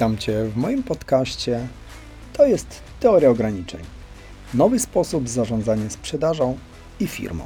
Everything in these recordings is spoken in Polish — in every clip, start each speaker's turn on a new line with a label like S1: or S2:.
S1: Witam Cię w moim podcaście. To jest Teoria Ograniczeń. Nowy sposób zarządzania sprzedażą i firmą.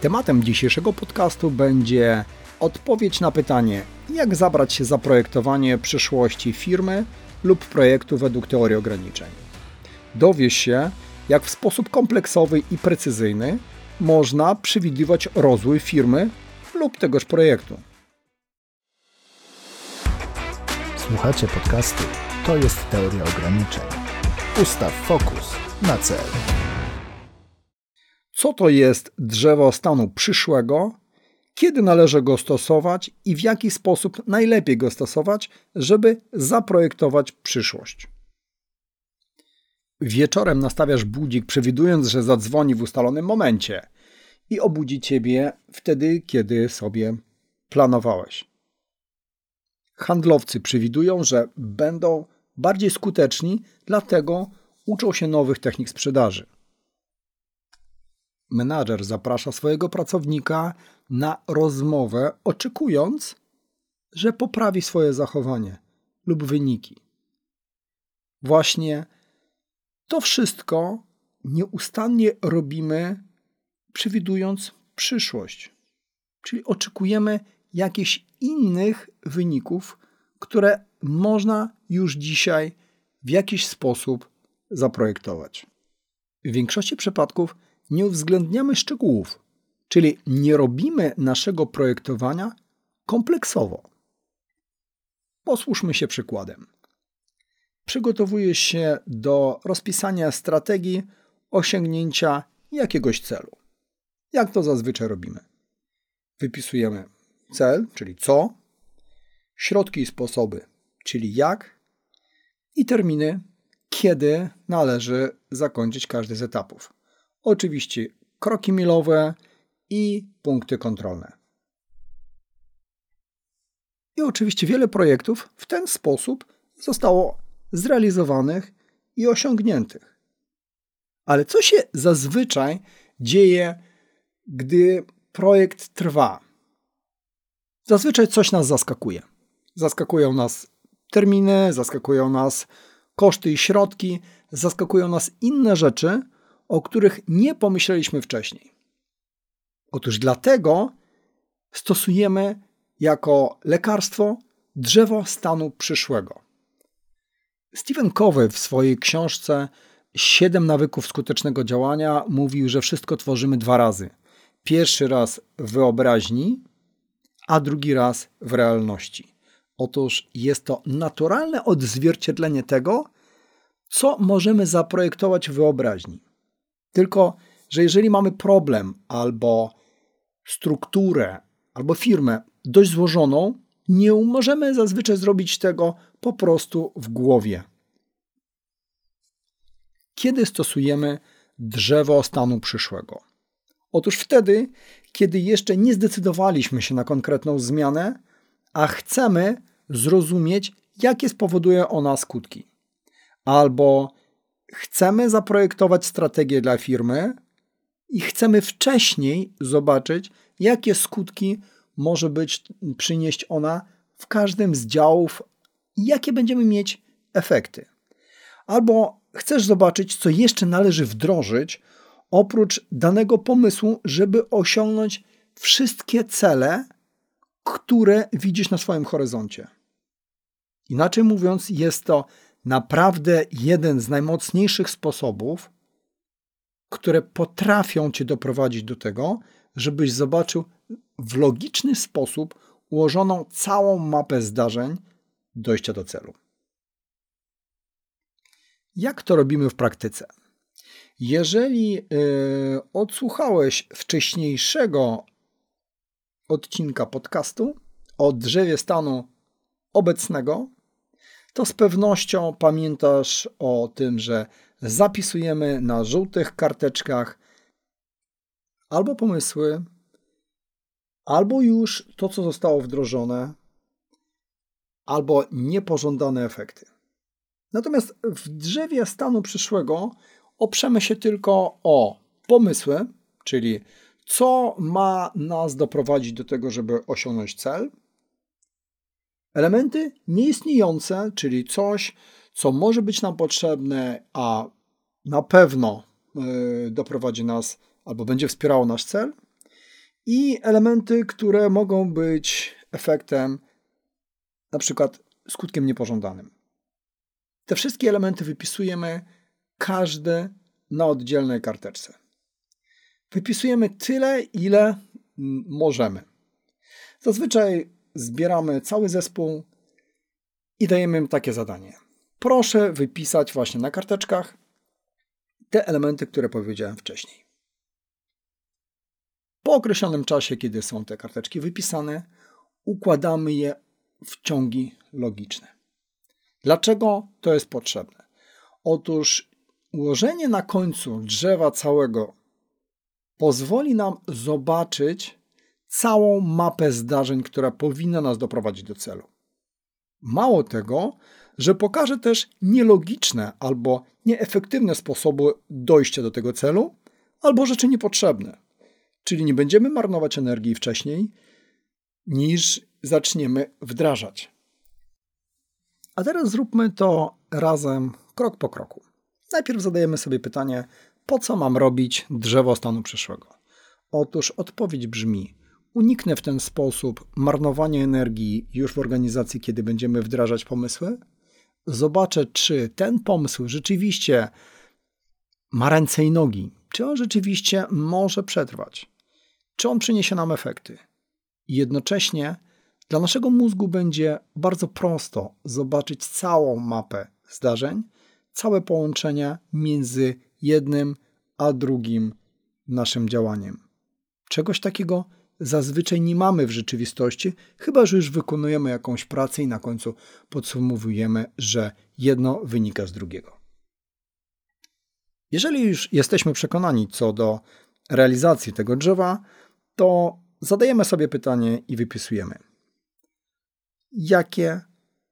S1: Tematem dzisiejszego podcastu będzie odpowiedź na pytanie, jak zabrać się za projektowanie przyszłości firmy lub projektu według teorii ograniczeń. Dowiesz się, jak w sposób kompleksowy i precyzyjny można przewidywać rozwój firmy lub tegoż projektu.
S2: Słuchacie podcastu To jest teoria ograniczeń. Ustaw fokus na cel.
S1: Co to jest drzewo stanu przyszłego? Kiedy należy go stosować i w jaki sposób najlepiej go stosować, żeby zaprojektować przyszłość? Wieczorem nastawiasz budzik, przewidując, że zadzwoni w ustalonym momencie i obudzi ciebie wtedy, kiedy sobie planowałeś. Handlowcy przewidują, że będą bardziej skuteczni, dlatego uczą się nowych technik sprzedaży. Menadżer zaprasza swojego pracownika na rozmowę, oczekując, że poprawi swoje zachowanie lub wyniki. Właśnie to wszystko nieustannie robimy, przewidując przyszłość. Czyli oczekujemy jakichś innych wyników, które można już dzisiaj w jakiś sposób zaprojektować. W większości przypadków nie uwzględniamy szczegółów, czyli nie robimy naszego projektowania kompleksowo. Posłuszmy się przykładem. Przygotowujesz się do rozpisania strategii osiągnięcia jakiegoś celu. Jak to zazwyczaj robimy? Wypisujemy cel, czyli co, środki i sposoby, czyli jak, i terminy, kiedy należy zakończyć każdy z etapów. Oczywiście kroki milowe i punkty kontrolne. I oczywiście wiele projektów w ten sposób zostało zrealizowanych i osiągniętych. Ale co się zazwyczaj dzieje, gdy projekt trwa? Zazwyczaj coś nas zaskakuje. Zaskakują nas terminy, zaskakują nas koszty i środki, zaskakują nas inne rzeczy, o których nie pomyśleliśmy wcześniej. Otóż dlatego stosujemy jako lekarstwo drzewo stanu przyszłego. Stephen Covey w swojej książce Siedem nawyków skutecznego działania mówił, że wszystko tworzymy dwa razy. Pierwszy raz w wyobraźni, a drugi raz w realności. Otóż jest to naturalne odzwierciedlenie tego, co możemy zaprojektować w wyobraźni. Tylko, że jeżeli mamy problem albo strukturę, albo firmę dość złożoną, nie możemy zazwyczaj zrobić tego po prostu w głowie. Kiedy stosujemy drzewo stanu przyszłego? Otóż wtedy, kiedy jeszcze nie zdecydowaliśmy się na konkretną zmianę, a chcemy zrozumieć, jakie spowoduje ona skutki. Albo chcemy zaprojektować strategię dla firmy i chcemy wcześniej zobaczyć, jakie skutki może być przynieść ona w każdym z działów i jakie będziemy mieć efekty. Albo chcesz zobaczyć, co jeszcze należy wdrożyć oprócz danego pomysłu, żeby osiągnąć wszystkie cele, które widzisz na swoim horyzoncie. Inaczej mówiąc, jest to naprawdę jeden z najmocniejszych sposobów, które potrafią cię doprowadzić do tego, żebyś zobaczył w logiczny sposób ułożoną całą mapę zdarzeń dojścia do celu. Jak to robimy w praktyce? Jeżeli y, odsłuchałeś wcześniejszego odcinka podcastu o drzewie stanu obecnego, to z pewnością pamiętasz o tym, że zapisujemy na żółtych karteczkach albo pomysły, albo już to, co zostało wdrożone, albo niepożądane efekty. Natomiast w drzewie stanu przyszłego oprzemy się tylko o pomysły, czyli co ma nas doprowadzić do tego, żeby osiągnąć cel, Elementy nieistniejące, czyli coś, co może być nam potrzebne, a na pewno y, doprowadzi nas albo będzie wspierało nasz cel, i elementy, które mogą być efektem, na przykład skutkiem niepożądanym. Te wszystkie elementy wypisujemy każdy na oddzielnej karteczce. Wypisujemy tyle, ile możemy. Zazwyczaj zbieramy cały zespół i dajemy im takie zadanie. Proszę wypisać właśnie na karteczkach te elementy, które powiedziałem wcześniej. Po określonym czasie, kiedy są te karteczki wypisane, układamy je w ciągi logiczne. Dlaczego to jest potrzebne? Otóż ułożenie na końcu drzewa całego pozwoli nam zobaczyć całą mapę zdarzeń, która powinna nas doprowadzić do celu. Mało tego, że pokaże też nielogiczne albo nieefektywne sposoby dojścia do tego celu, albo rzeczy niepotrzebne. Czyli nie będziemy marnować energii wcześniej, niż zaczniemy wdrażać. A teraz zróbmy to razem krok po kroku. Najpierw zadajemy sobie pytanie, po co mam robić drzewo stanu przyszłego? Otóż odpowiedź brzmi: uniknę w ten sposób marnowania energii już w organizacji, kiedy będziemy wdrażać pomysły. Zobaczę, czy ten pomysł rzeczywiście ma ręce i nogi, czy on rzeczywiście może przetrwać, czy on przyniesie nam efekty. I jednocześnie dla naszego mózgu będzie bardzo prosto zobaczyć całą mapę zdarzeń, całe połączenia między jednym a drugim naszym działaniem. Czegoś takiego zazwyczaj nie mamy w rzeczywistości, chyba że już wykonujemy jakąś pracę i na końcu podsumowujemy, że jedno wynika z drugiego. Jeżeli już jesteśmy przekonani co do realizacji tego drzewa, to zadajemy sobie pytanie i wypisujemy. Jakie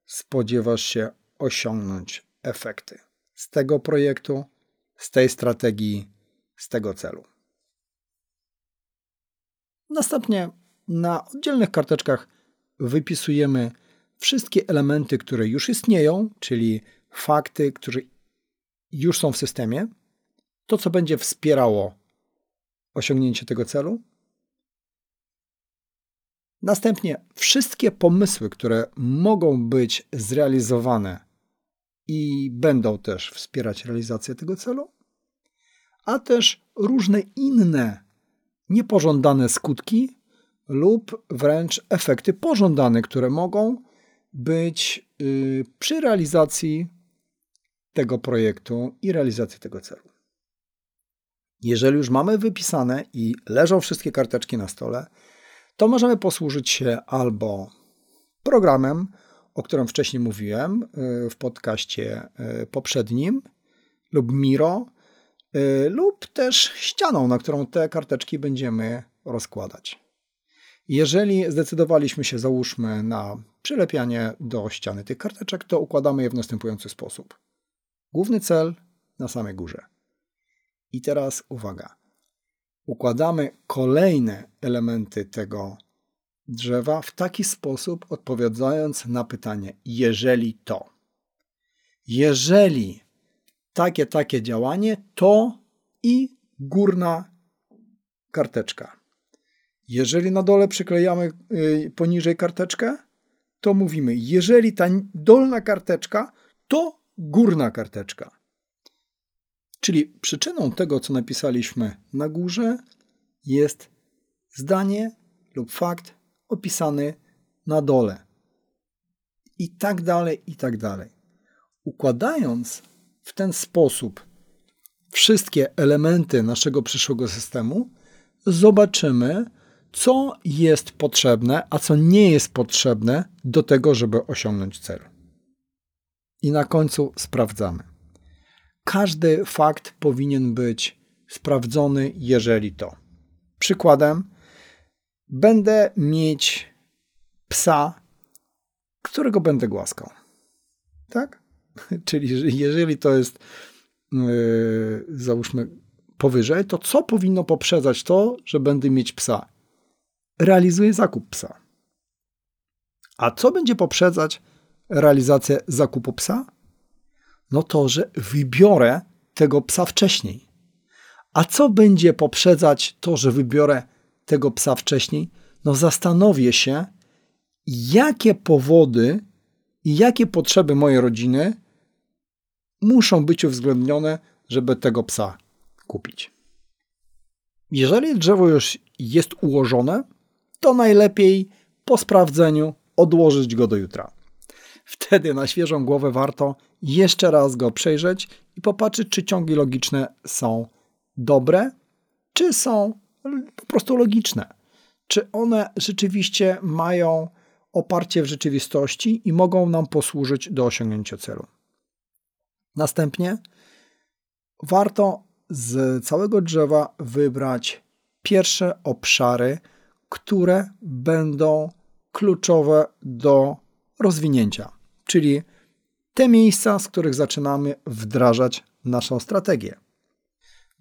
S1: spodziewasz się osiągnąć efekty z tego projektu, z tej strategii, z tego celu? Następnie na oddzielnych karteczkach wypisujemy wszystkie elementy, które już istnieją, czyli fakty, które już są w systemie, to co będzie wspierało osiągnięcie tego celu. Następnie wszystkie pomysły, które mogą być zrealizowane i będą też wspierać realizację tego celu, a też różne inne niepożądane skutki lub wręcz efekty pożądane, które mogą być y, przy realizacji tego projektu i realizacji tego celu. Jeżeli już mamy wypisane i leżą wszystkie karteczki na stole, to możemy posłużyć się albo programem, o którym wcześniej mówiłem y, w podcaście y, poprzednim, lub Miro, Y, lub też ścianą, na którą te karteczki będziemy rozkładać. Jeżeli zdecydowaliśmy się, załóżmy, na przylepianie do ściany tych karteczek, to układamy je w następujący sposób. Główny cel na samej górze. I teraz uwaga. Układamy kolejne elementy tego drzewa w taki sposób, odpowiadając na pytanie, jeżeli to. Jeżeli takie, takie działanie, to i górna karteczka. Jeżeli na dole przyklejamy y, poniżej karteczkę, to mówimy, jeżeli ta dolna karteczka, to górna karteczka. Czyli przyczyną tego, co napisaliśmy na górze, jest zdanie lub fakt opisany na dole. I tak dalej, i tak dalej. Układając w ten sposób wszystkie elementy naszego przyszłego systemu, zobaczymy, co jest potrzebne, a co nie jest potrzebne do tego, żeby osiągnąć cel. I na końcu sprawdzamy. Każdy fakt powinien być sprawdzony, jeżeli to. Przykładem, będę mieć psa, którego będę głaskał. Tak? Czyli jeżeli to jest yy, załóżmy powyżej, to co powinno poprzedzać to, że będę mieć psa? Realizuję zakup psa. A co będzie poprzedzać realizację zakupu psa? No to, że wybiorę tego psa wcześniej. A co będzie poprzedzać to, że wybiorę tego psa wcześniej? No zastanowię się, jakie powody i jakie potrzeby mojej rodziny muszą być uwzględnione, żeby tego psa kupić. Jeżeli drzewo już jest ułożone, to najlepiej po sprawdzeniu odłożyć go do jutra. Wtedy na świeżą głowę warto jeszcze raz go przejrzeć i popatrzeć, czy ciągi logiczne są dobre, czy są po prostu logiczne. Czy one rzeczywiście mają oparcie w rzeczywistości i mogą nam posłużyć do osiągnięcia celu. Następnie warto z całego drzewa wybrać pierwsze obszary, które będą kluczowe do rozwinięcia, czyli te miejsca, z których zaczynamy wdrażać naszą strategię.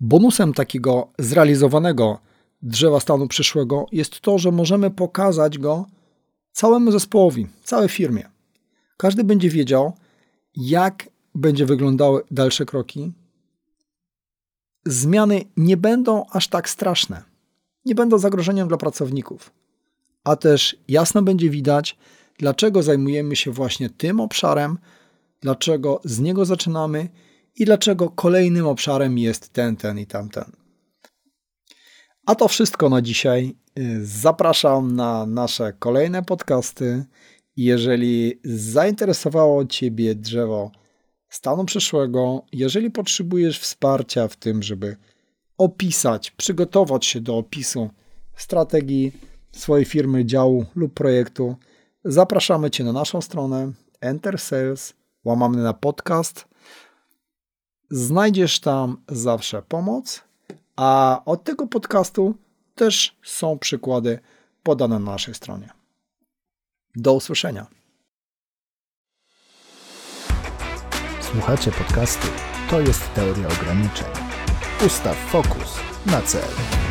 S1: Bonusem takiego zrealizowanego drzewa stanu przyszłego jest to, że możemy pokazać go całemu zespołowi, całej firmie. Każdy będzie wiedział, jak będzie wyglądały dalsze kroki. Zmiany nie będą aż tak straszne, nie będą zagrożeniem dla pracowników, a też jasno będzie widać, dlaczego zajmujemy się właśnie tym obszarem, dlaczego z niego zaczynamy i dlaczego kolejnym obszarem jest ten, ten i tamten. A to wszystko na dzisiaj. Zapraszam na nasze kolejne podcasty. Jeżeli zainteresowało Ciebie drzewo stanu przyszłego, jeżeli potrzebujesz wsparcia w tym, żeby opisać, przygotować się do opisu strategii swojej firmy, działu lub projektu, zapraszamy Cię na naszą stronę Enter Sales, łamamy na podcast. Znajdziesz tam zawsze pomoc, a od tego podcastu też są przykłady podane na naszej stronie. Do usłyszenia.
S2: Słuchacie podcastu To jest teoria ograniczeń. Ustaw fokus na cel.